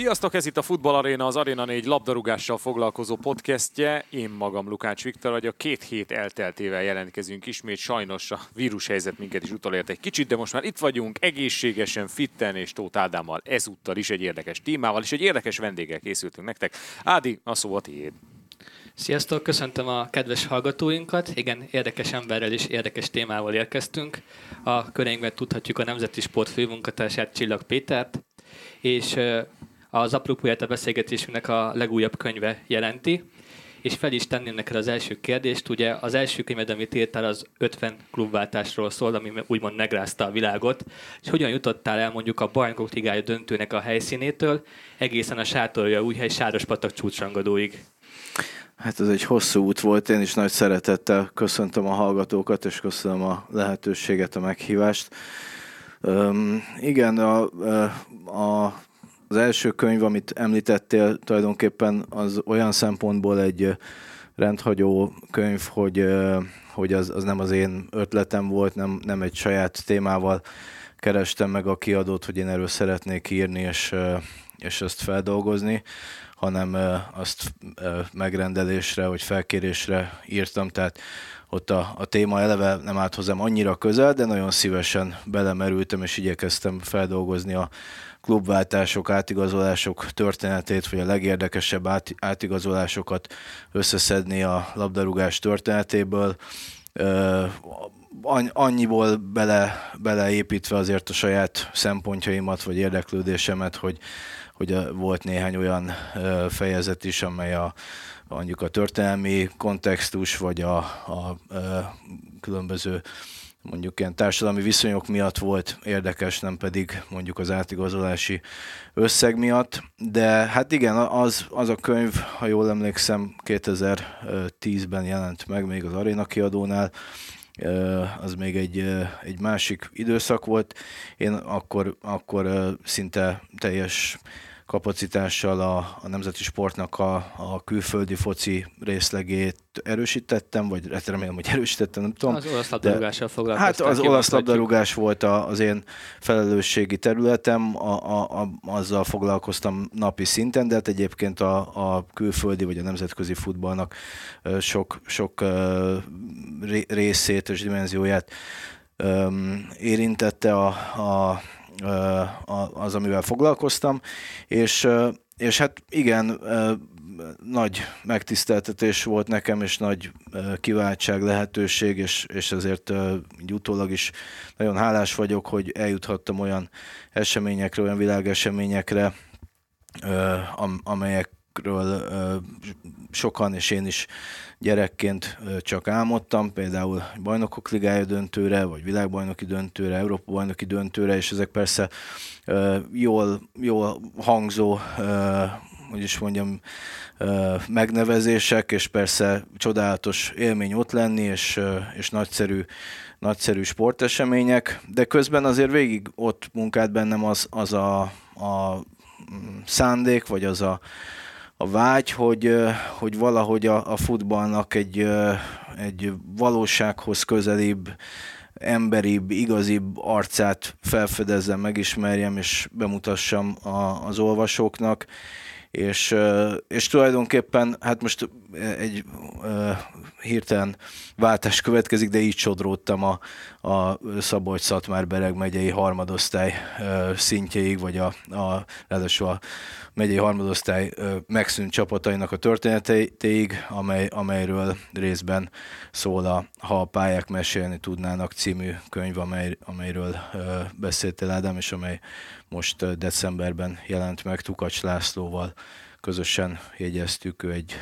Sziasztok, ez itt a Futball Arena, az Arena 4 labdarúgással foglalkozó podcastje. Én magam Lukács Viktor vagyok. Két hét elteltével jelentkezünk ismét. Sajnos a vírushelyzet minket is utolért egy kicsit, de most már itt vagyunk egészségesen, fitten és Tóth Ádámmal. Ezúttal is egy érdekes témával és egy érdekes vendéggel készültünk nektek. Ádi, a szó a tiéd. Sziasztok, köszöntöm a kedves hallgatóinkat. Igen, érdekes emberrel és érdekes témával érkeztünk. A köreinkben tudhatjuk a Nemzeti Sport főmunkatársát Csillag Pétert, és az apropóját a beszélgetésünknek a legújabb könyve jelenti, és fel is tenném neked az első kérdést. Ugye az első könyved, amit írtál, az 50 klubváltásról szól, ami úgymond megrázta a világot. És hogyan jutottál el mondjuk a Bajnokok Ligája döntőnek a helyszínétől egészen a sátorja újhely Sárospatak csúcsrangadóig? Hát ez egy hosszú út volt, én is nagy szeretettel köszöntöm a hallgatókat, és köszönöm a lehetőséget, a meghívást. Um, igen, a, a az első könyv, amit említettél, tulajdonképpen az olyan szempontból egy rendhagyó könyv, hogy, hogy az, az nem az én ötletem volt, nem, nem egy saját témával kerestem meg a kiadót, hogy én erről szeretnék írni, és, és ezt feldolgozni, hanem azt megrendelésre, vagy felkérésre írtam, tehát ott a, a téma eleve nem állt hozzám annyira közel, de nagyon szívesen belemerültem, és igyekeztem feldolgozni a, klubváltások, átigazolások történetét, vagy a legérdekesebb át, átigazolásokat összeszedni a labdarúgás történetéből. Annyiból bele, beleépítve azért a saját szempontjaimat, vagy érdeklődésemet, hogy, hogy volt néhány olyan fejezet is, amely a, mondjuk a történelmi kontextus, vagy a, a, a különböző mondjuk ilyen társadalmi viszonyok miatt volt érdekes, nem pedig mondjuk az átigazolási összeg miatt. De hát igen, az, az a könyv, ha jól emlékszem, 2010-ben jelent meg még az Arena kiadónál, az még egy, egy másik időszak volt. Én akkor, akkor szinte teljes kapacitással a, a nemzeti sportnak a, a külföldi foci részlegét erősítettem, vagy hát remélem, hogy erősítettem, nem tudom. Az olasz labdarúgással foglalkoztam. Hát az olasz labdarúgás volt a, az én felelősségi területem, a, a, a, azzal foglalkoztam napi szinten, de hát egyébként a, a külföldi vagy a nemzetközi futballnak sok, sok részét és dimenzióját érintette a, a az, amivel foglalkoztam, és, és hát igen, nagy megtiszteltetés volt nekem, és nagy kiváltság, lehetőség, és, és ezért így utólag is nagyon hálás vagyok, hogy eljuthattam olyan eseményekre, olyan világeseményekre, amelyekről sokan, és én is gyerekként csak álmodtam, például bajnokok ligája döntőre, vagy világbajnoki döntőre, Európa bajnoki döntőre, és ezek persze jól, jól hangzó, hogy is mondjam, megnevezések, és persze csodálatos élmény ott lenni, és, és nagyszerű, nagyszerű sportesemények, de közben azért végig ott munkált bennem az, az a, a szándék, vagy az a, a vágy, hogy, hogy valahogy a, a futballnak egy, egy valósághoz közelibb, emberibb, igazibb arcát felfedezzem, megismerjem és bemutassam a, az olvasóknak, és, és tulajdonképpen, hát most egy hirtelen váltás következik, de így sodródtam a, a Szabolcs-Szatmár-Bereg megyei harmadosztály szintjeig, vagy a, a, ráadásul a megyei harmadosztály megszűnt csapatainak a történeteig, amely, amelyről részben szól a Ha a pályák mesélni tudnának című könyv, amely, amelyről beszéltél Ádám, és amely most decemberben jelent meg. Tukacs Lászlóval közösen jegyeztük, egy,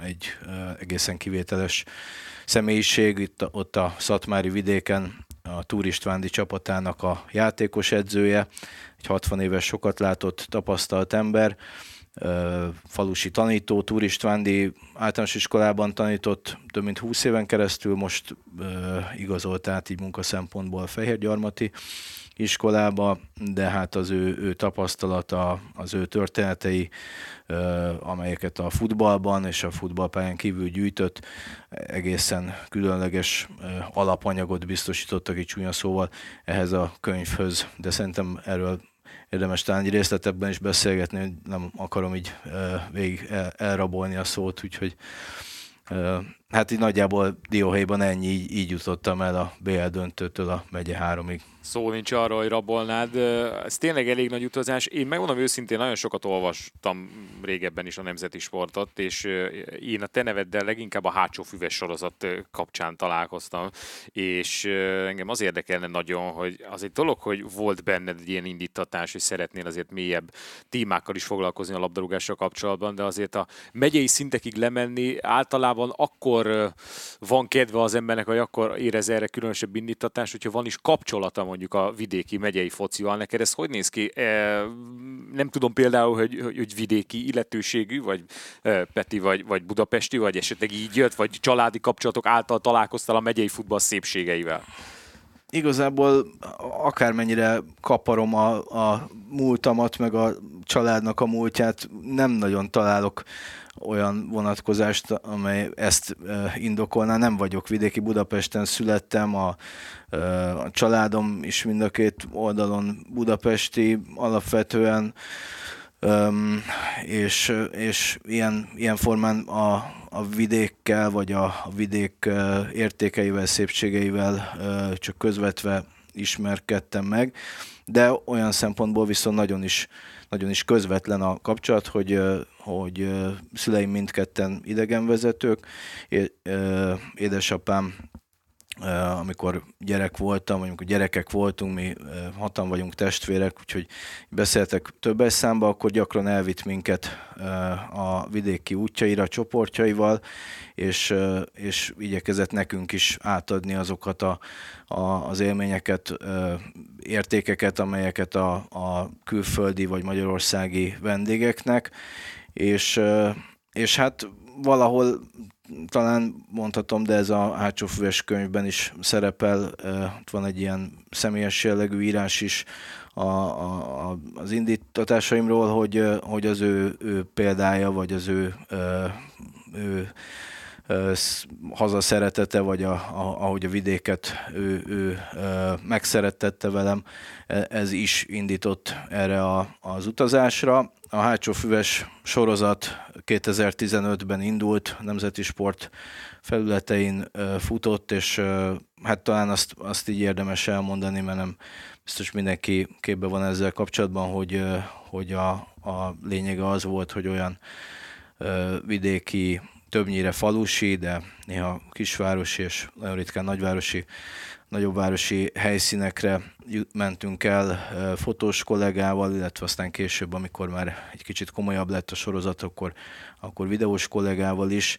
egy egészen kivételes személyiség, itt, ott a Szatmári vidéken a Turistvándi csapatának a játékos edzője, egy 60 éves sokat látott, tapasztalt ember, falusi tanító, turistvándi általános iskolában tanított több mint 20 éven keresztül, most igazolt át így munkaszempontból Fehérgyarmati iskolába, de hát az ő, ő tapasztalata, az ő történetei, amelyeket a futballban és a futballpályán kívül gyűjtött, egészen különleges alapanyagot biztosítottak egy csúnya szóval ehhez a könyvhöz, de szerintem erről érdemes talán egy részletebben is beszélgetni, nem akarom így végig elrabolni a szót, úgyhogy hát így nagyjából Dióhéjban ennyi, így, így jutottam el a BL döntőtől a megye háromig szó nincs arról, hogy rabolnád. Ez tényleg elég nagy utazás. Én megmondom őszintén, nagyon sokat olvastam régebben is a nemzeti sportot, és én a te neveddel leginkább a hátsó füves sorozat kapcsán találkoztam, és engem az érdekelne nagyon, hogy az egy dolog, hogy volt benned egy ilyen indítatás, hogy szeretnél azért mélyebb témákkal is foglalkozni a labdarúgással kapcsolatban, de azért a megyei szintekig lemenni általában akkor van kedve az embernek, vagy akkor érez erre különösebb indítatás, hogyha van is kapcsolata mondjuk a vidéki megyei focival. Neked ez hogy néz ki? E, nem tudom például, hogy, hogy vidéki illetőségű, vagy Peti, vagy, vagy budapesti, vagy esetleg így jött, vagy családi kapcsolatok által találkoztál a megyei futball szépségeivel? Igazából akármennyire kaparom a, a múltamat, meg a családnak a múltját, nem nagyon találok olyan vonatkozást, amely ezt indokolná. Nem vagyok vidéki, Budapesten születtem, a, a családom is mind a két oldalon budapesti alapvetően, és, és ilyen, ilyen formán a, a vidékkel, vagy a, a vidék értékeivel, szépségeivel csak közvetve ismerkedtem meg, de olyan szempontból viszont nagyon is nagyon is közvetlen a kapcsolat, hogy, hogy szüleim mindketten idegenvezetők, édesapám amikor gyerek voltam, vagy amikor gyerekek voltunk, mi hatan vagyunk testvérek, úgyhogy beszéltek többes számba, akkor gyakran elvitt minket a vidéki útjaira, csoportjaival, és, és igyekezett nekünk is átadni azokat a, a, az élményeket, értékeket, amelyeket a, a külföldi vagy magyarországi vendégeknek, és, és hát valahol talán mondhatom, de ez a hátsó füves könyvben is szerepel, ott van egy ilyen személyes jellegű írás is a, a, az indítatásaimról, hogy, hogy az ő, ő példája, vagy az ő, ő hazaszeretete, vagy a, a, ahogy a vidéket ő, ő megszerettette velem, e, ez is indított erre a, az utazásra. A hátsó füves sorozat 2015-ben indult, Nemzeti Sport felületein futott, és hát talán azt, azt így érdemes elmondani, mert nem biztos mindenki képbe van ezzel kapcsolatban, hogy, hogy a, a lényege az volt, hogy olyan vidéki, többnyire falusi, de néha kisvárosi és nagyon ritkán nagyvárosi nagyobb városi helyszínekre mentünk el fotós kollégával, illetve aztán később, amikor már egy kicsit komolyabb lett a sorozat, akkor, akkor videós kollégával is,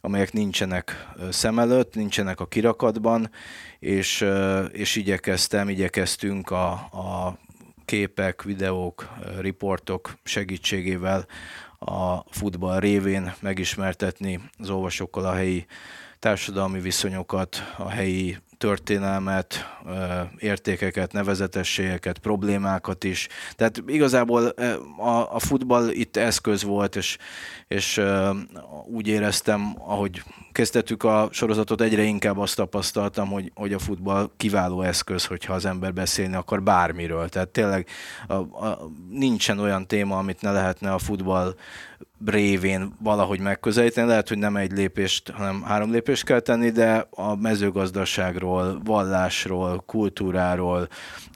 amelyek nincsenek szem előtt, nincsenek a kirakatban, és, és igyekeztem, igyekeztünk a, a képek, videók, riportok segítségével a futball révén megismertetni az olvasókkal a helyi társadalmi viszonyokat, a helyi történelmet, értékeket, nevezetességeket, problémákat is. Tehát igazából a, a futball itt eszköz volt, és, és úgy éreztem, ahogy kezdtük a sorozatot, egyre inkább azt tapasztaltam, hogy, hogy a futball kiváló eszköz, hogyha az ember beszélni akar bármiről. Tehát tényleg a, a, nincsen olyan téma, amit ne lehetne a futball révén valahogy megközelíteni. Lehet, hogy nem egy lépést, hanem három lépést kell tenni, de a mezőgazdaságról, vallásról, kultúráról,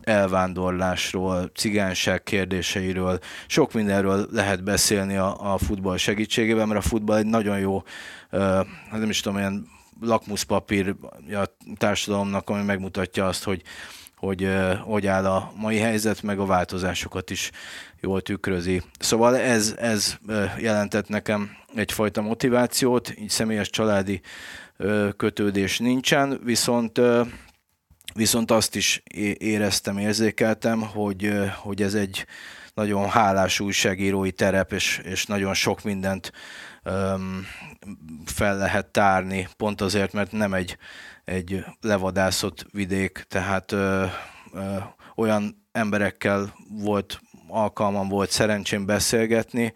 elvándorlásról, cigányság kérdéseiről, sok mindenről lehet beszélni a, a futball segítségével, mert a futball egy nagyon jó, uh, nem is tudom, ilyen lakmuszpapír a társadalomnak, ami megmutatja azt, hogy hogy hogy áll a mai helyzet, meg a változásokat is jól tükrözi. Szóval ez, ez jelentett nekem egyfajta motivációt, így személyes családi kötődés nincsen, viszont viszont azt is éreztem, érzékeltem, hogy, hogy ez egy nagyon hálás újságírói terep, és, és nagyon sok mindent um, fel lehet tárni, pont azért, mert nem egy, egy levadászott vidék, tehát ö, ö, olyan emberekkel volt alkalmam volt szerencsém beszélgetni,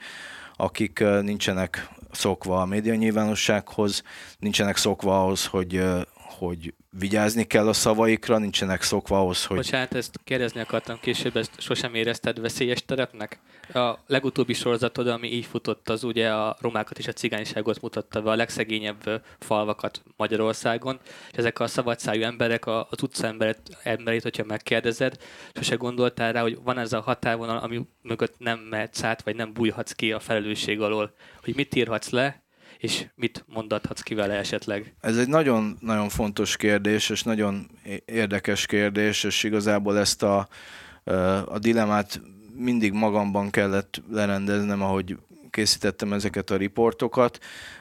akik nincsenek szokva a média nyilvánossághoz, nincsenek szokva ahhoz, hogy, hogy vigyázni kell a szavaikra, nincsenek szokva ahhoz, hogy... Bocsánat, ezt kérdezni akartam később, ezt sosem érezted veszélyes terepnek? A legutóbbi sorozatod, ami így futott, az ugye a romákat és a cigányságot mutatta be, a legszegényebb falvakat Magyarországon, és ezek a szabadszájú emberek, az utca emberét, emberét, hogyha megkérdezed, sose gondoltál rá, hogy van ez a határvonal, ami mögött nem mehetsz át, vagy nem bújhatsz ki a felelősség alól, hogy mit írhatsz le, és mit mondathatsz ki vele esetleg? Ez egy nagyon, nagyon fontos kérdés, és nagyon érdekes kérdés, és igazából ezt a, a dilemát mindig magamban kellett lerendeznem, ahogy készítettem ezeket a riportokat,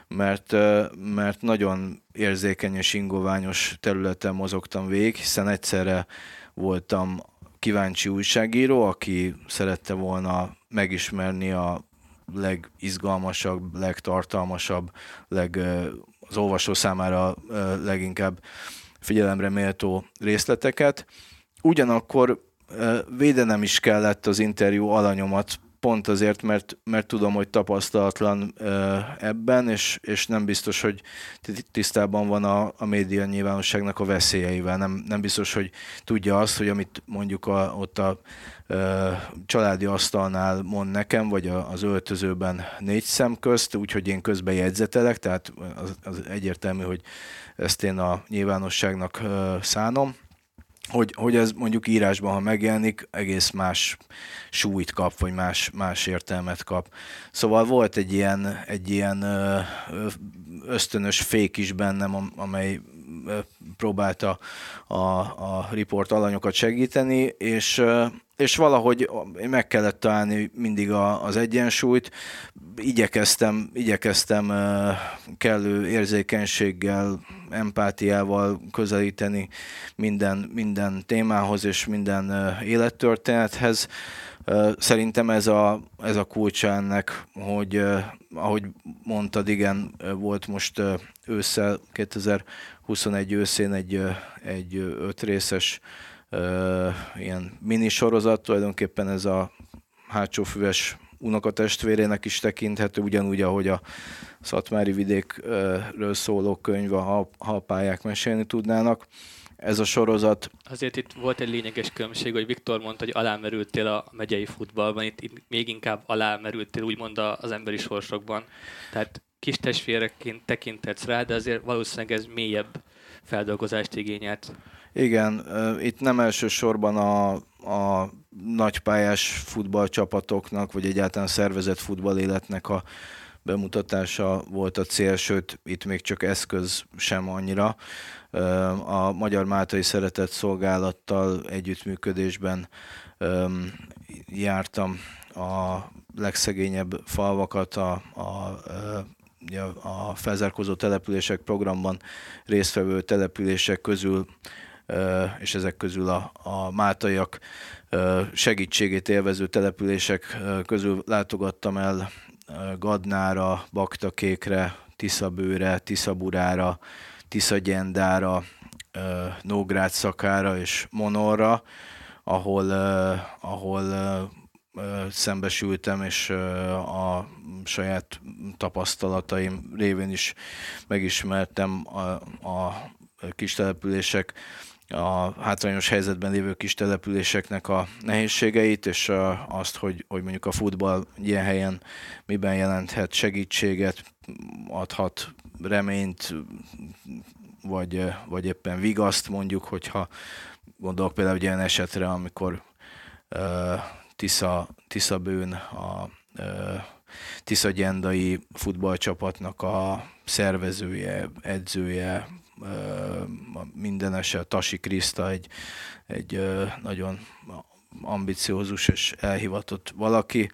mert, mert nagyon érzékeny és ingoványos területen mozogtam végig, hiszen egyszerre voltam kíváncsi újságíró, aki szerette volna megismerni a legizgalmasabb, legtartalmasabb, leg, az olvasó számára leginkább figyelemre méltó részleteket. Ugyanakkor védenem is kellett az interjú alanyomat, pont azért, mert, mert tudom, hogy tapasztalatlan ebben, és, és nem biztos, hogy tisztában van a, a média nyilvánosságnak a veszélyeivel. Nem, nem biztos, hogy tudja azt, hogy amit mondjuk a, ott a családi asztalnál mond nekem, vagy az öltözőben négy szem közt, úgyhogy én közben jegyzetelek, tehát az, az egyértelmű, hogy ezt én a nyilvánosságnak szánom hogy, hogy ez mondjuk írásban, ha megjelenik, egész más súlyt kap, vagy más, más értelmet kap. Szóval volt egy ilyen, egy ilyen ösztönös fék is bennem, amely próbálta a, a riport alanyokat segíteni, és, és valahogy meg kellett találni mindig a, az egyensúlyt. Igyekeztem, igyekeztem kellő érzékenységgel, empátiával közelíteni minden, minden témához és minden élettörténethez. Szerintem ez a, ez a kulcsa ennek, hogy ahogy mondtad, igen, volt most ősszel, 2021 őszén egy, egy öt részes ilyen mini sorozat, tulajdonképpen ez a hátsófüves unokatestvérének is tekinthető, ugyanúgy, ahogy a Szatmári vidékről szóló könyv, a halpályák mesélni tudnának ez a sorozat. Azért itt volt egy lényeges különbség, hogy Viktor mondta, hogy alámerültél a megyei futballban, itt, itt még inkább alámerültél úgymond az emberi sorsokban. Tehát kis testvéreként tekintetsz rá, de azért valószínűleg ez mélyebb feldolgozást igényelt. Igen, itt nem elsősorban a, a nagypályás futballcsapatoknak, vagy egyáltalán szervezett futballéletnek a bemutatása volt a cél, sőt, itt még csak eszköz sem annyira. A Magyar Máltai Szeretett Szolgálattal együttműködésben jártam a legszegényebb falvakat, a, a, a felzárkózó települések programban résztvevő települések közül, és ezek közül a, a máltaiak segítségét élvező települések közül látogattam el Gadnára, Baktakékre, Tiszabőre, Tiszaburára, Tiszagyendára, Nógrád szakára és Monorra, ahol, ahol szembesültem, és a saját tapasztalataim révén is megismertem a, a kis települések a hátrányos helyzetben lévő kis településeknek a nehézségeit, és azt, hogy, hogy mondjuk a futball ilyen helyen miben jelenthet segítséget, adhat reményt, vagy, vagy éppen vigaszt mondjuk, hogyha gondolok például egy ilyen esetre, amikor uh, Tisza, Tisza Bőn a uh, Tisza Gyendai futballcsapatnak a szervezője, edzője, minden eset Tasi Kriszta egy, egy nagyon ambiciózus és elhivatott valaki.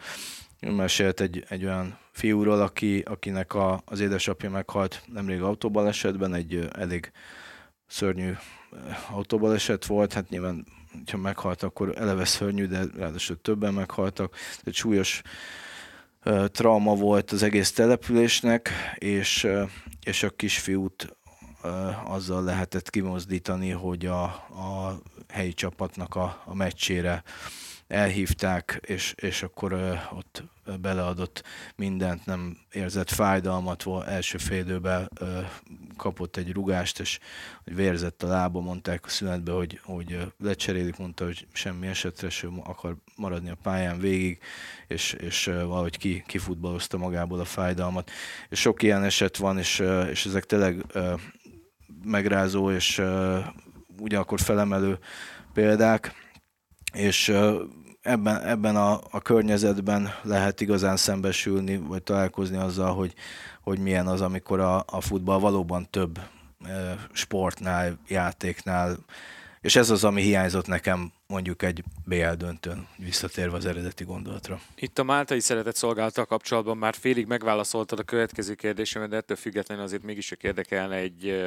Mesélt egy, egy olyan fiúról, aki, akinek a, az édesapja meghalt nemrég autóbalesetben, egy elég szörnyű autóbaleset volt, hát nyilván, ha meghalt, akkor eleve szörnyű, de ráadásul többen meghaltak, egy súlyos trauma volt az egész településnek, és, és a kisfiút azzal lehetett kimozdítani, hogy a, a helyi csapatnak a, a meccsére elhívták, és, és akkor ott beleadott mindent, nem érzett fájdalmat, volt első félidőben kapott egy rugást, és hogy vérzett a lába, mondták a szünetbe, hogy, hogy lecserélik, mondta, hogy semmi esetre sem akar maradni a pályán végig, és, és valahogy ki, kifutballozta magából a fájdalmat. És sok ilyen eset van, és, és ezek tényleg megrázó, és ugyanakkor felemelő példák, és ebben, ebben a, a környezetben lehet igazán szembesülni, vagy találkozni azzal, hogy, hogy milyen az, amikor a, a futball valóban több sportnál, játéknál, és ez az, ami hiányzott nekem mondjuk egy BL döntőn, visszatérve az eredeti gondolatra. Itt a Máltai szeretett szolgáltal kapcsolatban már félig megválaszoltad a következő kérdésemet, de ettől függetlenül azért mégis csak érdekelne egy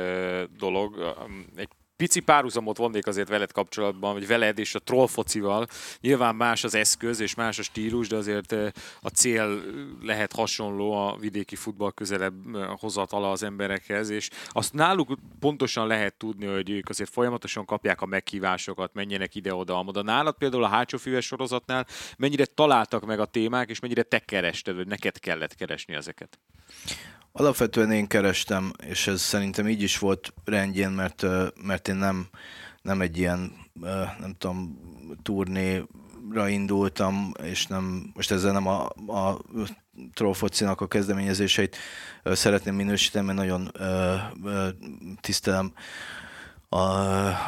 dolog, egy pici párhuzamot vonnék azért veled kapcsolatban, vagy veled és a troll focival. Nyilván más az eszköz és más a stílus, de azért eh, a cél lehet hasonló a vidéki futball közelebb eh, hozatala az emberekhez, és azt náluk pontosan lehet tudni, hogy ők azért folyamatosan kapják a meghívásokat, menjenek ide-oda, amoda. Nálad például a hátsó füves sorozatnál mennyire találtak meg a témák, és mennyire te kerested, vagy neked kellett keresni ezeket? Alapvetően én kerestem, és ez szerintem így is volt rendjén, mert, mert én nem, nem egy ilyen, nem tudom, turnéra indultam, és nem, most ezzel nem a, a Trollfocinak a kezdeményezéseit szeretném minősíteni, mert nagyon tisztelem a,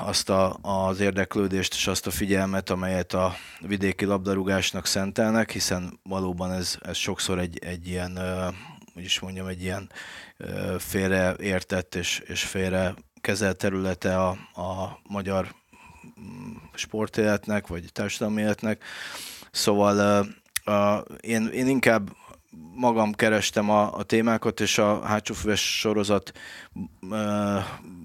azt a, az érdeklődést és azt a figyelmet, amelyet a vidéki labdarúgásnak szentelnek, hiszen valóban ez, ez sokszor egy, egy ilyen hogy is mondjam, egy ilyen félreértett és, és félre kezelt területe a, a magyar mm, sportéletnek, vagy társadalmi életnek. Szóval uh, én, én inkább magam kerestem a, a témákat, és a hátsófüves sorozat uh,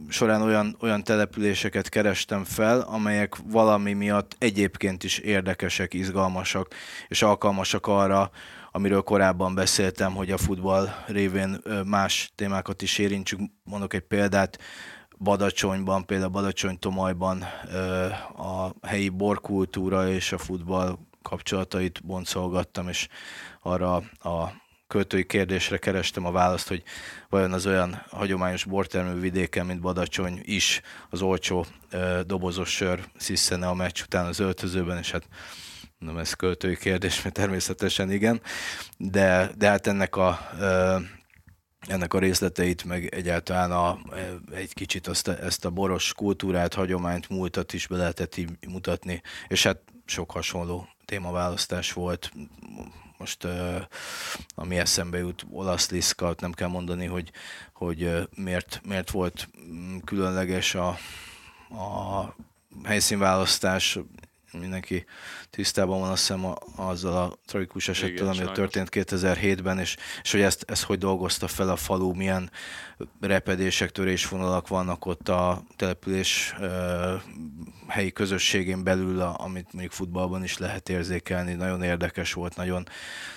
során olyan, olyan településeket kerestem fel, amelyek valami miatt egyébként is érdekesek, izgalmasak, és alkalmasak arra, amiről korábban beszéltem, hogy a futball révén más témákat is érintsük. Mondok egy példát, Badacsonyban, például Badacsony-Tomajban a helyi borkultúra és a futball kapcsolatait boncolgattam, és arra a költői kérdésre kerestem a választ, hogy vajon az olyan hagyományos bortermő vidéken, mint Badacsony is az olcsó dobozos sör sziszene a meccs után az öltözőben, és hát nem ez költői kérdés, mert természetesen igen, de, de hát ennek a ennek a részleteit, meg egyáltalán a, egy kicsit azt, ezt a boros kultúrát, hagyományt, múltat is be lehetett így mutatni, és hát sok hasonló témaválasztás volt. Most ami eszembe jut, olasz liszka, nem kell mondani, hogy, hogy miért, miért volt mm, különleges a, a helyszínválasztás, mindenki tisztában van azt hiszem azzal a tragikus esettel, ami sajnos. történt 2007-ben, és, és hogy ezt, ezt hogy dolgozta fel a falu, milyen repedések, törésvonalak vannak ott a település uh, helyi közösségén belül, amit mondjuk futballban is lehet érzékelni. Nagyon érdekes volt, nagyon,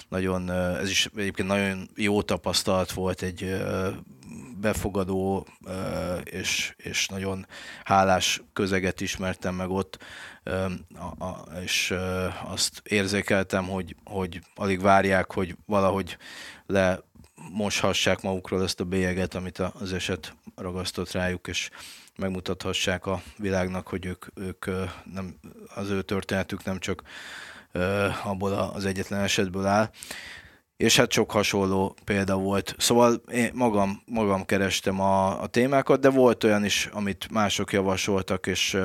nagyon ez is egyébként nagyon jó tapasztalat volt egy uh, befogadó és, és nagyon hálás közeget ismertem meg ott, és azt érzékeltem, hogy, hogy alig várják, hogy valahogy le moshassák magukról ezt a bélyeget, amit az eset ragasztott rájuk, és megmutathassák a világnak, hogy ők, ők nem, az ő történetük nem csak abból az egyetlen esetből áll és hát sok hasonló példa volt. Szóval én magam, magam kerestem a, a témákat, de volt olyan is, amit mások javasoltak, és,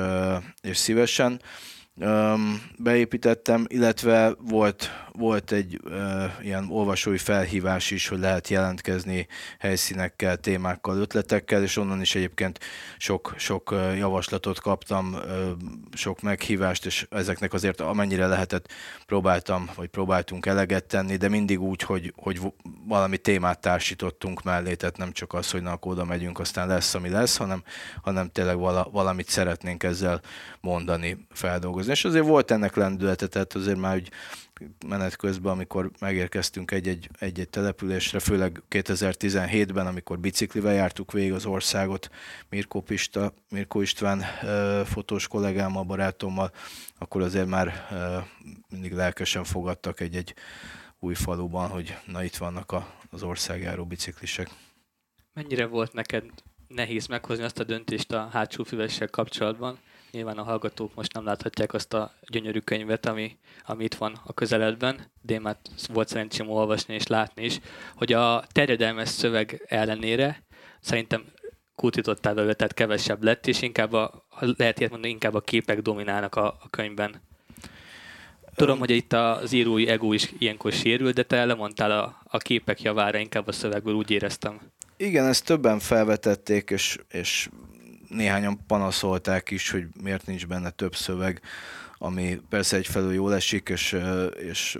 és szívesen beépítettem, illetve volt, volt egy ilyen olvasói felhívás is, hogy lehet jelentkezni helyszínekkel, témákkal, ötletekkel, és onnan is egyébként sok, sok javaslatot kaptam, sok meghívást, és ezeknek azért amennyire lehetett próbáltam, vagy próbáltunk eleget tenni, de mindig úgy, hogy, hogy valami témát társítottunk mellé, tehát nem csak az, hogy na, oda megyünk, aztán lesz, ami lesz, hanem, hanem tényleg vala, valamit szeretnénk ezzel mondani, feldolgozni foglalkozni. És azért volt ennek lendülete, tehát azért már úgy menet közben, amikor megérkeztünk egy-egy, egy-egy településre, főleg 2017-ben, amikor biciklivel jártuk végig az országot, Mirko, Pista, Mirko István fotós kollégámmal, barátommal, akkor azért már mindig lelkesen fogadtak egy-egy új faluban, hogy na itt vannak a, az országjáró biciklisek. Mennyire volt neked nehéz meghozni azt a döntést a hátsó füvessel kapcsolatban? Nyilván a hallgatók most nem láthatják azt a gyönyörű könyvet, ami, ami itt van a közeledben, de én már volt szerencsém olvasni és látni is, hogy a terjedelmes szöveg ellenére szerintem kutitottál belőle, tehát kevesebb lett, és inkább a, lehet ilyet mondani, inkább a képek dominálnak a, a könyvben. Tudom, hogy itt az írói ego is ilyenkor sérül, de te lemondtál a, a képek javára, inkább a szövegből úgy éreztem. Igen, ezt többen felvetették, és, és néhányan panaszolták is, hogy miért nincs benne több szöveg, ami persze egyfelől jól esik, és, és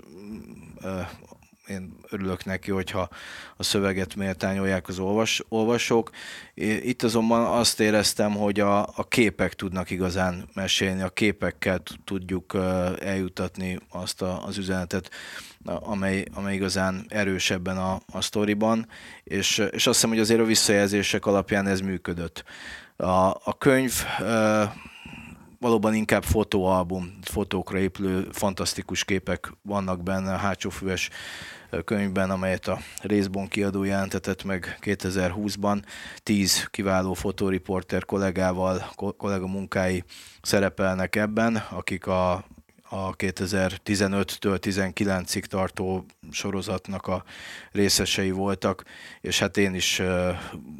én örülök neki, hogyha a szöveget méltányolják az olvas, olvasók. Itt azonban azt éreztem, hogy a, a képek tudnak igazán mesélni, a képekkel tudjuk eljutatni azt a, az üzenetet, amely, amely igazán erősebben a, a sztoriban, és, és azt hiszem, hogy azért a visszajelzések alapján ez működött. A, a könyv valóban inkább fotóalbum, fotókra épülő fantasztikus képek vannak benne a hátsófüves könyvben, amelyet a Részbon kiadó jelentetett meg 2020-ban. Tíz kiváló fotóriporter kollégával, kollega munkái szerepelnek ebben, akik a a 2015-től 19-ig tartó sorozatnak a részesei voltak, és hát én is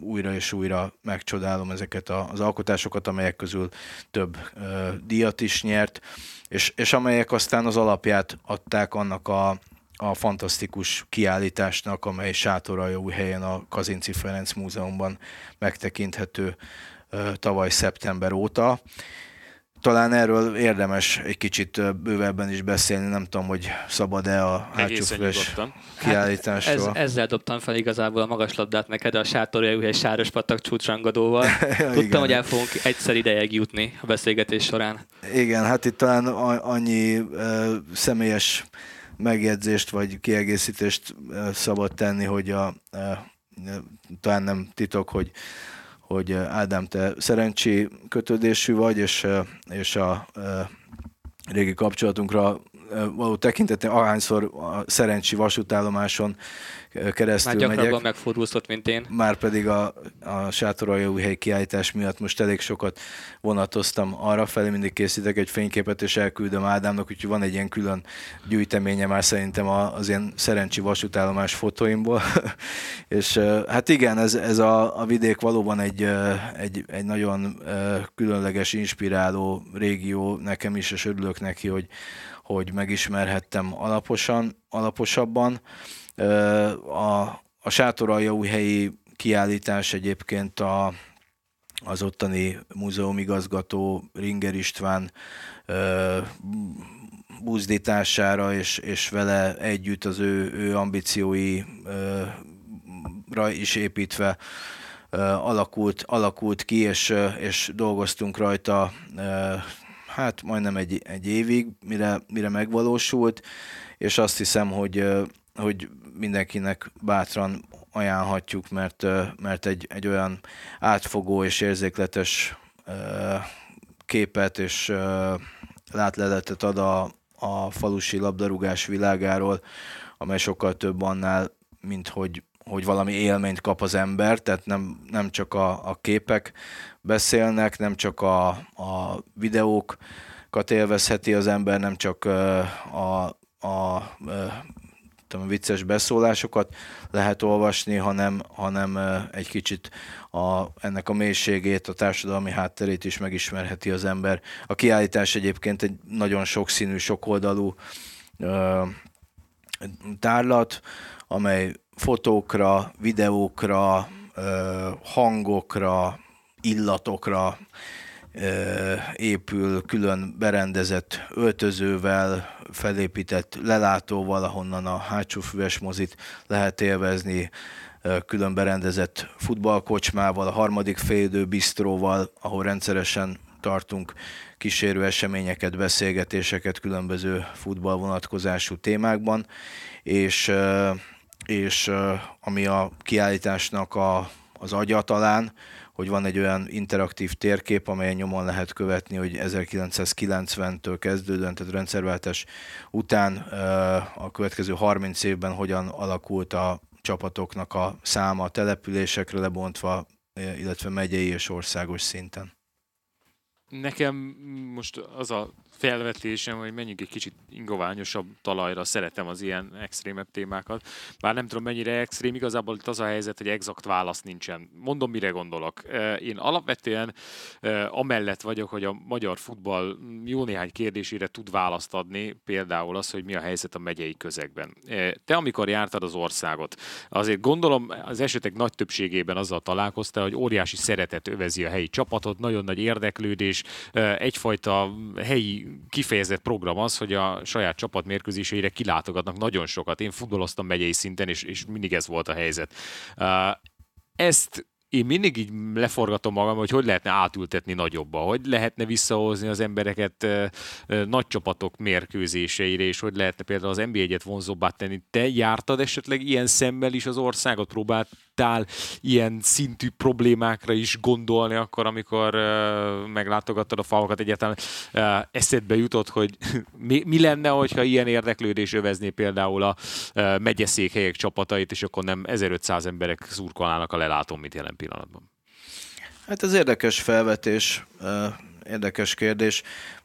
újra és újra megcsodálom ezeket az alkotásokat, amelyek közül több díjat is nyert, és, és amelyek aztán az alapját adták annak a, a fantasztikus kiállításnak, amely jó helyen a Kazinci Ferenc Múzeumban megtekinthető tavaly szeptember óta talán erről érdemes egy kicsit bővebben is beszélni, nem tudom, hogy szabad-e a hátsófülös kiállításról. Hát ez, ezzel dobtam fel igazából a magaslabdát neked a sátorjaúhely sáros patak csúcsrangadóval. Tudtam, Igen. hogy el fogunk egyszer idejeg jutni a beszélgetés során. Igen, hát itt talán annyi uh, személyes megjegyzést vagy kiegészítést uh, szabad tenni, hogy a, uh, talán nem titok, hogy hogy eh, Ádám, te szerencsi kötődésű vagy, és, eh, és a eh, régi kapcsolatunkra való tekintetén, ahányszor a szerencsi vasútállomáson keresztül Már gyakrabban megyek. megfordulszott, mint én. Már pedig a, a hely kiállítás miatt most elég sokat vonatoztam arra felé, mindig készítek egy fényképet, és elküldöm Ádámnak, úgyhogy van egy ilyen külön gyűjteménye már szerintem az ilyen szerencsi vasútállomás fotóimból. és hát igen, ez, ez a, a vidék valóban egy, egy, egy nagyon különleges, inspiráló régió nekem is, és örülök neki, hogy, hogy megismerhettem alaposan, alaposabban. A, a sátoraljaújhelyi kiállítás egyébként a, az ottani múzeumigazgató Ringer István buzdítására és, és vele együtt az ő, ő ambícióira is építve alakult, alakult ki, és, és dolgoztunk rajta hát majdnem egy, egy évig, mire, mire megvalósult, és azt hiszem, hogy, hogy mindenkinek bátran ajánlhatjuk, mert, mert egy, egy olyan átfogó és érzékletes képet és látleletet ad a, a falusi labdarúgás világáról, amely sokkal több annál, mint hogy, hogy valami élményt kap az ember, tehát nem, nem csak a, a képek beszélnek, nem csak a, a videókat élvezheti az ember, nem csak a, a, a tudom, vicces beszólásokat lehet olvasni, hanem, hanem egy kicsit a, ennek a mélységét, a társadalmi hátterét is megismerheti az ember. A kiállítás egyébként egy nagyon sokszínű, sokoldalú ö, tárlat, amely fotókra, videókra, ö, hangokra, illatokra épül külön berendezett öltözővel, felépített lelátóval, ahonnan a hátsó füves mozit lehet élvezni, külön berendezett futballkocsmával, a harmadik félidő bistróval, ahol rendszeresen tartunk kísérő eseményeket, beszélgetéseket különböző futball vonatkozású témákban, és, és ami a kiállításnak a, az agya talán, hogy van egy olyan interaktív térkép, amelyen nyomon lehet követni, hogy 1990-től kezdődően, tehát rendszerváltás után a következő 30 évben hogyan alakult a csapatoknak a száma a településekre lebontva, illetve megyei és országos szinten. Nekem most az a felvetésem, hogy menjünk egy kicsit ingoványosabb talajra, szeretem az ilyen extrémebb témákat. Bár nem tudom mennyire extrém, igazából itt az a helyzet, hogy exakt válasz nincsen. Mondom, mire gondolok. Én alapvetően amellett vagyok, hogy a magyar futball jó néhány kérdésére tud választ adni, például az, hogy mi a helyzet a megyei közegben. Te, amikor jártad az országot, azért gondolom az esetek nagy többségében azzal találkoztál, hogy óriási szeretet övezi a helyi csapatot, nagyon nagy érdeklődés, egyfajta helyi kifejezett program az, hogy a saját csapat mérkőzéseire kilátogatnak nagyon sokat. Én futballoztam megyei szinten, és, és mindig ez volt a helyzet. Ezt én mindig így leforgatom magam, hogy hogy lehetne átültetni nagyobba, hogy lehetne visszahozni az embereket nagy csapatok mérkőzéseire, és hogy lehetne például az NBA-et vonzóbbá tenni. Te jártad esetleg ilyen szemmel is az országot, próbáltál ilyen szintű problémákra is gondolni akkor, amikor meglátogattad a falakat egyáltalán eszedbe jutott, hogy mi, mi lenne, hogyha ilyen érdeklődés övezné például a megyeszékhelyek csapatait, és akkor nem 1500 emberek szurkolnának a lelátón, mit jelent pillanatban? Hát ez érdekes felvetés, érdekes kérdés.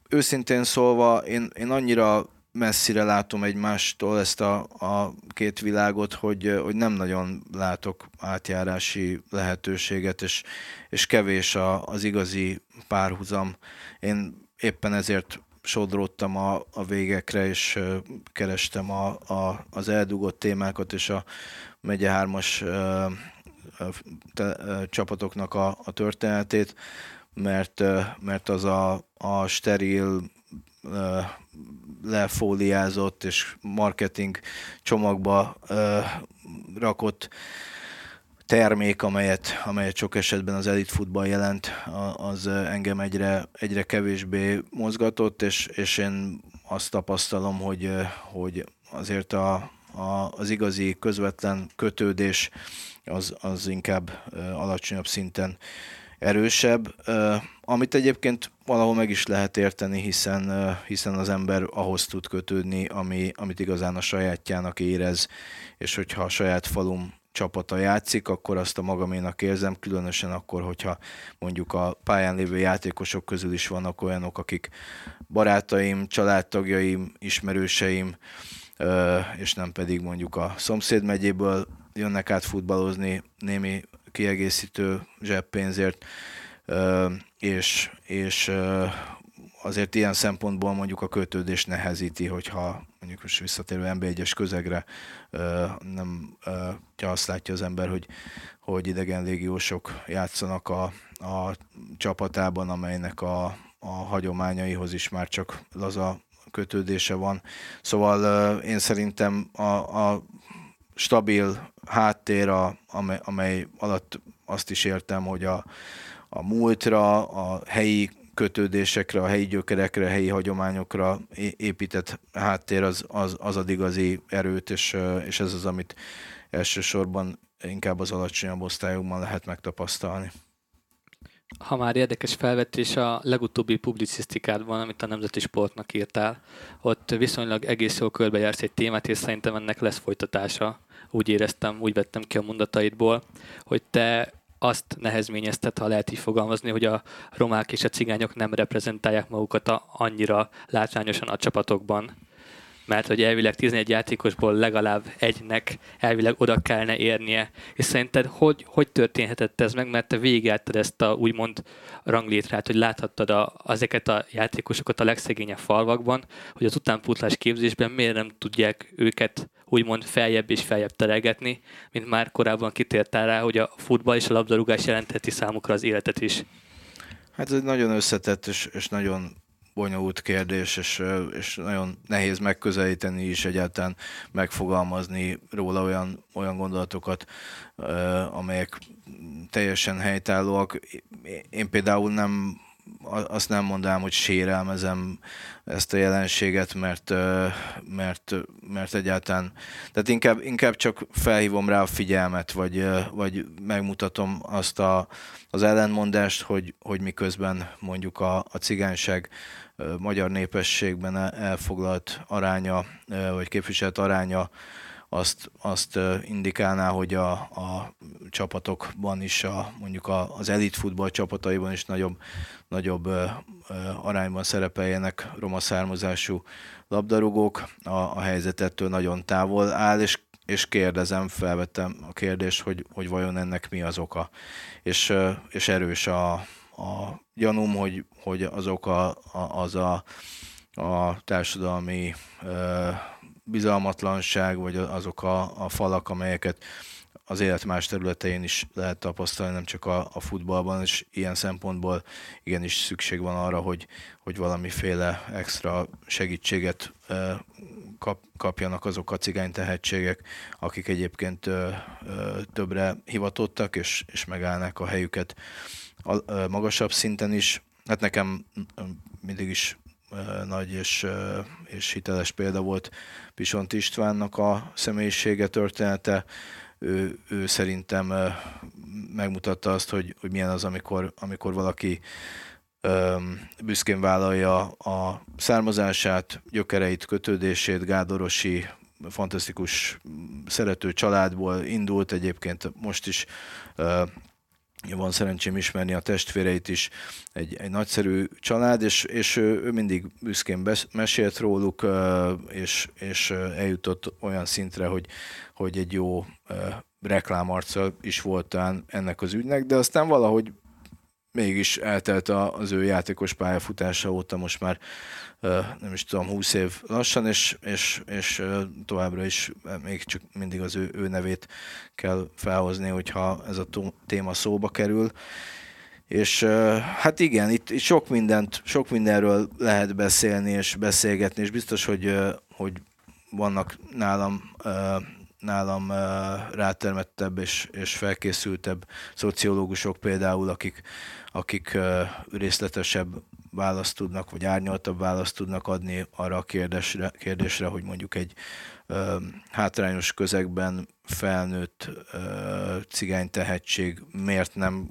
Őszintén szólva, én, én annyira messzire látom egymástól ezt a, a két világot, hogy, hogy nem nagyon látok átjárási lehetőséget, és, és kevés a, az igazi párhuzam. Én éppen ezért sodródtam a, a végekre, és kerestem a, a, az eldugott témákat, és a megye hármas csapatoknak a, a történetét, mert, mert az a, a steril lefóliázott és marketing csomagba rakott termék, amelyet, amelyet sok esetben az elit futball jelent, az engem egyre, egyre kevésbé mozgatott, és, és én azt tapasztalom, hogy, hogy azért a, a, az igazi közvetlen kötődés az, az inkább alacsonyabb szinten erősebb, amit egyébként valahol meg is lehet érteni, hiszen, hiszen az ember ahhoz tud kötődni, ami, amit igazán a sajátjának érez, és hogyha a saját falum csapata játszik, akkor azt a magaménak érzem, különösen akkor, hogyha mondjuk a pályán lévő játékosok közül is vannak olyanok, akik barátaim, családtagjaim, ismerőseim, és nem pedig mondjuk a szomszéd megyéből jönnek át futballozni némi kiegészítő zseppénzért, és, és azért ilyen szempontból mondjuk a kötődés nehezíti, hogyha mondjuk most visszatérve NB1-es közegre nem ha azt látja az ember, hogy, hogy idegen légiósok játszanak a, a csapatában, amelynek a, a hagyományaihoz is már csak laza kötődése van. Szóval én szerintem a, a stabil háttér, a, amely, amely alatt azt is értem, hogy a, a múltra, a helyi kötődésekre, a helyi gyökerekre, a helyi hagyományokra épített háttér az, az, az ad igazi erőt, és, és ez az, amit elsősorban inkább az alacsonyabb osztályokban lehet megtapasztalni. Ha már érdekes felvetés, a legutóbbi publicisztikádban, amit a Nemzeti Sportnak írtál, ott viszonylag egész jól körbejársz egy témát, és szerintem ennek lesz folytatása úgy éreztem, úgy vettem ki a mondataidból, hogy te azt nehezményeztet, ha lehet így fogalmazni, hogy a romák és a cigányok nem reprezentálják magukat a, annyira látványosan a csapatokban, mert hogy elvileg 11 játékosból legalább egynek elvileg oda kellene érnie. És szerinted hogy, hogy történhetett ez meg, mert te végigelted ezt a úgymond ranglétrát, hogy láthattad a, ezeket a játékosokat a legszegényebb falvakban, hogy az utánpótlás képzésben miért nem tudják őket úgymond feljebb és feljebb teregetni, mint már korábban kitértál rá, hogy a futball és a labdarúgás jelentheti számukra az életet is. Hát ez egy nagyon összetett és, és nagyon bonyolult kérdés, és, és nagyon nehéz megközelíteni is egyáltalán megfogalmazni róla olyan, olyan gondolatokat, amelyek teljesen helytállóak. Én például nem azt nem mondanám, hogy sérelmezem ezt a jelenséget, mert, mert, mert egyáltalán, tehát inkább, inkább csak felhívom rá a figyelmet, vagy, vagy megmutatom azt a, az ellenmondást, hogy, hogy miközben mondjuk a, a cigányság magyar népességben elfoglalt aránya, vagy képviselt aránya azt, azt indikálná, hogy a, a csapatokban is, a, mondjuk a, az elit futball csapataiban is nagyobb, nagyobb arányban szerepeljenek roma származású labdarúgók. A, a helyzet ettől nagyon távol áll, és és kérdezem, felvettem a kérdést, hogy, hogy vajon ennek mi az oka. És, és erős a, a gyanúm, hogy, hogy az oka az a, a társadalmi bizalmatlanság, vagy azok a, a falak, amelyeket az élet más területein is lehet tapasztalni, nem csak a, a futballban, és ilyen szempontból igenis szükség van arra, hogy, hogy valamiféle extra segítséget kap, kapjanak azok a cigány tehetségek, akik egyébként többre hivatottak, és, és megállnak a helyüket a, magasabb szinten is. Hát nekem mindig is nagy és, és hiteles példa volt Pisont Istvánnak a személyisége, története. Ő, ő szerintem megmutatta azt, hogy, hogy milyen az, amikor, amikor valaki büszkén vállalja a származását, gyökereit, kötődését, Gádorosi fantasztikus szerető családból indult, egyébként most is van szerencsém ismerni a testvéreit is, egy, egy nagyszerű család, és, és ő mindig büszkén besz, mesélt róluk, és, és eljutott olyan szintre, hogy, hogy egy jó reklámarca is volt ennek az ügynek, de aztán valahogy mégis eltelt az ő játékos pályafutása óta most már nem is tudom, 20 év lassan, és, és, és továbbra is még csak mindig az ő, ő nevét kell felhozni, hogyha ez a téma szóba kerül. És hát igen, itt, itt sok mindent, sok mindenről lehet beszélni és beszélgetni, és biztos, hogy, hogy vannak nálam nálam rátermettebb és, és felkészültebb szociológusok például, akik, akik részletesebb választ tudnak, vagy árnyaltabb választ tudnak adni arra a kérdésre, kérdésre hogy mondjuk egy ö, hátrányos közegben felnőtt ö, cigány tehetség miért nem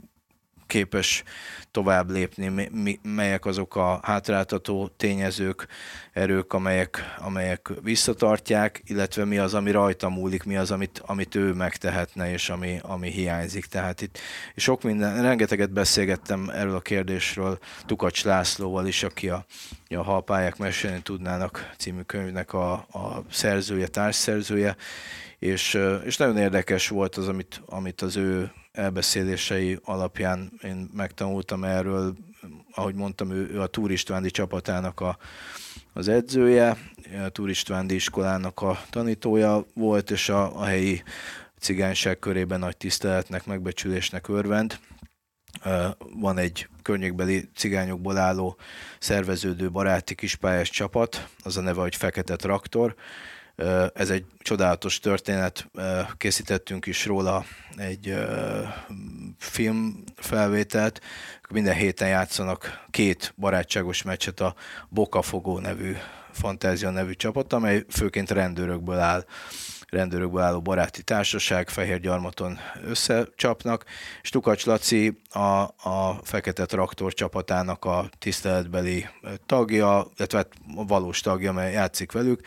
képes tovább lépni, melyek azok a hátráltató tényezők, erők, amelyek, amelyek visszatartják, illetve mi az, ami rajta múlik, mi az, amit, amit ő megtehetne, és ami, ami hiányzik. Tehát itt sok minden, rengeteget beszélgettem erről a kérdésről Tukacs Lászlóval is, aki a, a Halpályák mesélni tudnának című könyvnek a, a szerzője, társszerzője, és, és nagyon érdekes volt az, amit, amit az ő elbeszélései alapján én megtanultam erről, ahogy mondtam, ő, ő a Turistvándi csapatának a, az edzője, a Turistvándi iskolának a tanítója volt, és a, a helyi cigányság körében nagy tiszteletnek, megbecsülésnek örvend. Van egy környékbeli cigányokból álló szerveződő baráti kispályás csapat, az a neve, hogy Fekete Traktor, ez egy csodálatos történet, készítettünk is róla egy filmfelvételt. Minden héten játszanak két barátságos meccset a Bokafogó nevű Fantázia nevű csapat, amely főként rendőrökből áll rendőrökből álló baráti társaság, Fehér Gyarmaton összecsapnak, és Tukacs Laci a, a Fekete Traktor csapatának a tiszteletbeli tagja, illetve hát a valós tagja, mert játszik velük,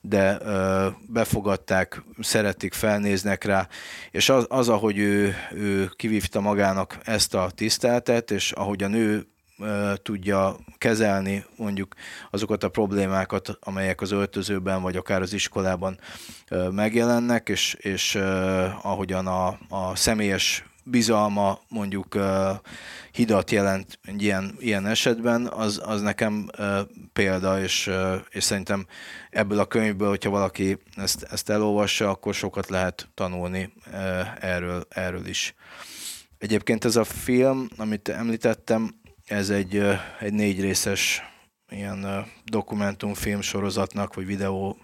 de ö, befogadták, szeretik, felnéznek rá, és az, az ahogy ő, ő kivívta magának ezt a tiszteletet, és ahogyan ő tudja kezelni mondjuk azokat a problémákat, amelyek az öltözőben vagy akár az iskolában megjelennek, és, és ahogyan a, a személyes bizalma mondjuk hidat jelent ilyen, ilyen esetben, az, az nekem példa, és, és szerintem ebből a könyvből, hogyha valaki ezt, ezt elolvassa, akkor sokat lehet tanulni erről, erről is. Egyébként ez a film, amit említettem, ez egy, egy négy részes ilyen dokumentumfilm sorozatnak, vagy videó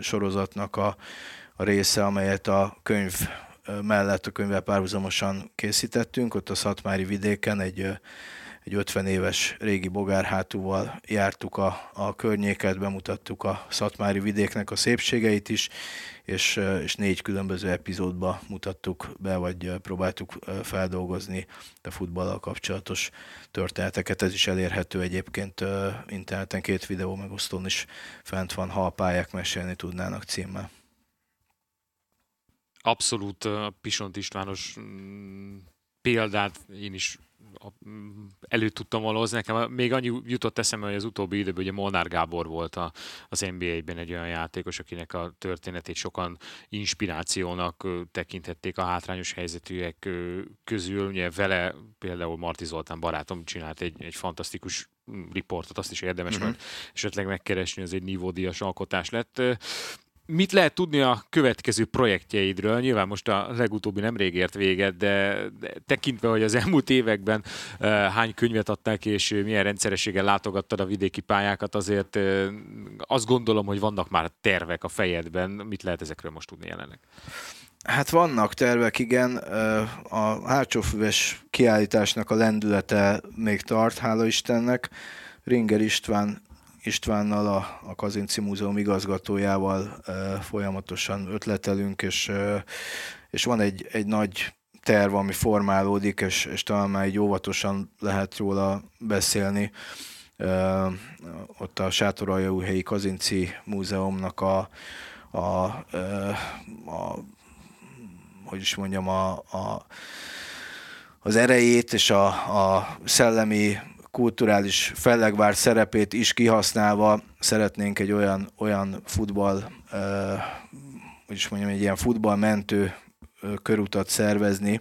sorozatnak a, a része, amelyet a könyv mellett, a könyvvel párhuzamosan készítettünk, ott a Szatmári vidéken egy, egy 50 éves régi bogárhátúval jártuk a, a környéket, bemutattuk a Szatmári vidéknek a szépségeit is, és, és négy különböző epizódba mutattuk be, vagy próbáltuk feldolgozni a futballal kapcsolatos történeteket. Ez is elérhető egyébként interneten, két videó megosztón is fent van, ha a pályák mesélni tudnának címmel. Abszolút Pisont Istvános mm, példát én is elő tudtam valahozni. Nekem még annyi jutott eszembe, hogy az utóbbi időben ugye Molnár Gábor volt a, az NBA-ben egy olyan játékos, akinek a történetét sokan inspirációnak tekintették a hátrányos helyzetűek közül. Ugye vele például Marti Zoltán barátom csinált egy, egy fantasztikus riportot, azt is érdemes uh-huh. esetleg megkeresni, ez egy nívódias alkotás lett. Mit lehet tudni a következő projektjeidről? Nyilván most a legutóbbi nem rég ért véget, de, tekintve, hogy az elmúlt években uh, hány könyvet adták, és milyen rendszerességgel látogattad a vidéki pályákat, azért uh, azt gondolom, hogy vannak már tervek a fejedben. Mit lehet ezekről most tudni jelenleg? Hát vannak tervek, igen. A hátsófüves kiállításnak a lendülete még tart, hála Istennek. Ringer István Istvánnal, a, a Kazinci Múzeum igazgatójával folyamatosan ötletelünk, és, és van egy, egy nagy terv, ami formálódik, és, és talán már egy óvatosan lehet róla beszélni. E, ott a Sátoraljaújhelyi Kazinci Múzeumnak a, a, e, a hogy is mondjam, a, a, az erejét és a, a szellemi kulturális fellegvár szerepét is kihasználva szeretnénk egy olyan, olyan futball, hogy is mondjam, egy ilyen futballmentő körutat szervezni,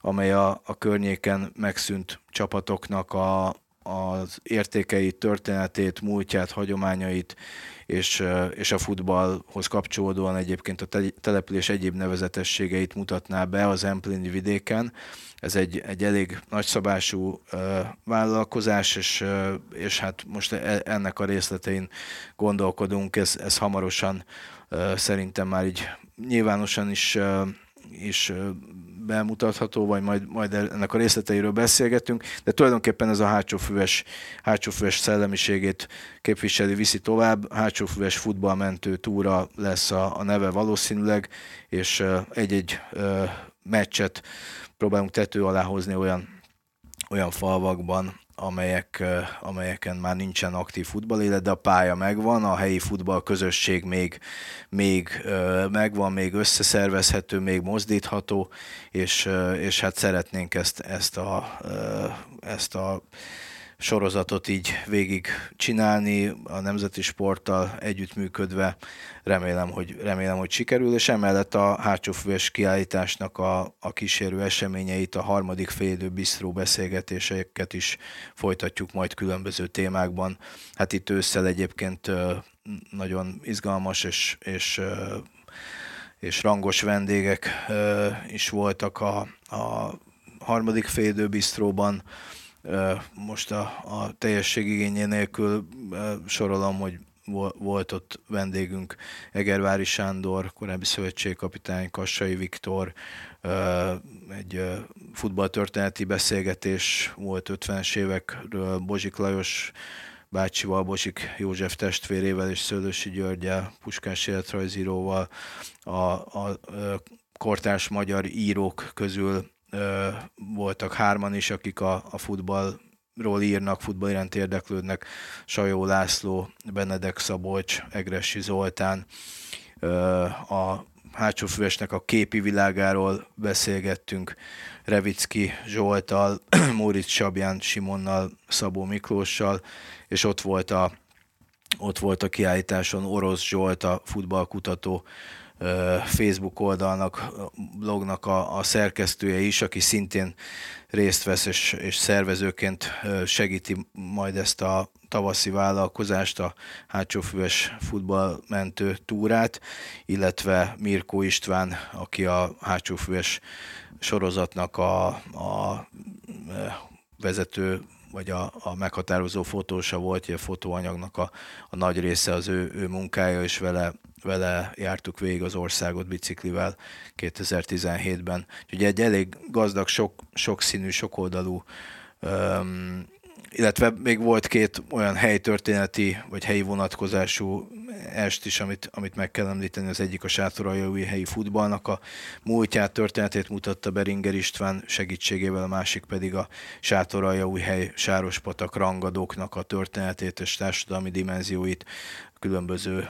amely a, a környéken megszűnt csapatoknak a, az értékeit, történetét, múltját, hagyományait és, és a futballhoz kapcsolódóan egyébként a település egyéb nevezetességeit mutatná be az Emplini vidéken. Ez egy, egy elég nagyszabású vállalkozás, és, és hát most e, ennek a részletein gondolkodunk, ez, ez hamarosan szerintem már így nyilvánosan is, is bemutatható, vagy majd, majd ennek a részleteiről beszélgetünk, de tulajdonképpen ez a hátsófüves, hátsófüves szellemiségét képviseli, viszi tovább. Hátsófüves futballmentő túra lesz a, a neve valószínűleg, és egy-egy meccset próbálunk tető alá hozni olyan, olyan falvakban, amelyek, amelyeken már nincsen aktív futballélet, de a pálya megvan, a helyi futball közösség még, még megvan, még összeszervezhető, még mozdítható, és, és hát szeretnénk ezt, ezt a, ezt a sorozatot így végig csinálni, a Nemzeti Sporttal együttműködve remélem, hogy, remélem, hogy sikerül, és emellett a hátsófüves kiállításnak a, a kísérő eseményeit, a harmadik félidő bistró beszélgetéseket is folytatjuk majd különböző témákban. Hát itt ősszel egyébként nagyon izgalmas és, és és rangos vendégek is voltak a, a harmadik félidő bistróban, most a, a teljesség igényé nélkül sorolom, hogy volt ott vendégünk Egervári Sándor, korábbi szövetségkapitány, Kassai Viktor, egy futballtörténeti beszélgetés volt 50-es évekről, Bozsik Lajos bácsival, Bosik József testvérével és Szőlősi Györgyel, Puskás életrajzíróval, a, a, a kortárs magyar írók közül voltak hárman is, akik a, a futballról írnak, futball iránt érdeklődnek, Sajó László, Benedek Szabolcs, Egresi Zoltán, a hátsófüvesnek a képi világáról beszélgettünk, Revicki Zsoltal, Móricz Sabján Simonnal, Szabó Miklóssal, és ott volt a, ott volt a kiállításon Orosz Zsolt, a futballkutató, Facebook oldalnak, blognak a, a szerkesztője is, aki szintén részt vesz és, és szervezőként segíti majd ezt a tavaszi vállalkozást, a hátsófüves futballmentő túrát, illetve Mirko István, aki a hátsófüves sorozatnak a, a vezető vagy a, a meghatározó fotósa volt, a fotóanyagnak a, a nagy része az ő, ő munkája, és vele vele jártuk végig az országot biciklivel 2017-ben. Úgyhogy egy elég gazdag, sok, sokszínű, sokoldalú öm, illetve még volt két olyan helytörténeti vagy helyi vonatkozású est is, amit, amit meg kell említeni. Az egyik a Sátoraljaúj helyi futballnak a múltját, történetét mutatta Beringer István segítségével, a másik pedig a Sátoraljaúj hely Sárospatak rangadóknak a történetét és társadalmi dimenzióit, különböző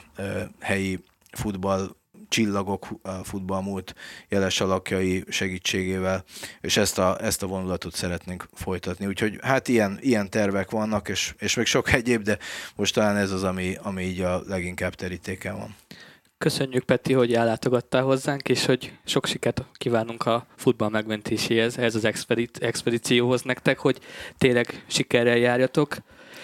helyi futball csillagok futballmúlt jeles alakjai segítségével, és ezt a, ezt a vonulatot szeretnénk folytatni. Úgyhogy hát ilyen, ilyen tervek vannak, és, és még sok egyéb, de most talán ez az, ami, ami így a leginkább terítéken van. Köszönjük, Peti, hogy ellátogattál hozzánk, és hogy sok sikert kívánunk a futball megmentéséhez, ez az expedícióhoz nektek, hogy tényleg sikerrel járjatok.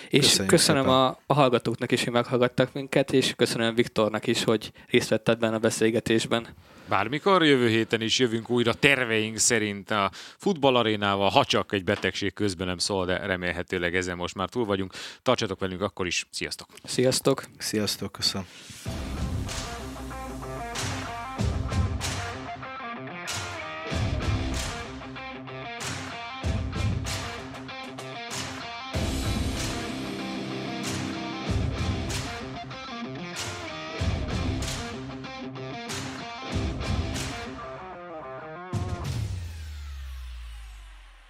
És Köszönjük köszönöm a, a hallgatóknak is, hogy meghallgattak minket, és köszönöm Viktornak is, hogy részt vett ebben a beszélgetésben. Bármikor jövő héten is jövünk újra terveink szerint a futballarénával, ha csak egy betegség közben nem szól, de remélhetőleg ezen most már túl vagyunk. Tartsatok velünk akkor is. Sziasztok! Sziasztok! Sziasztok, köszönöm!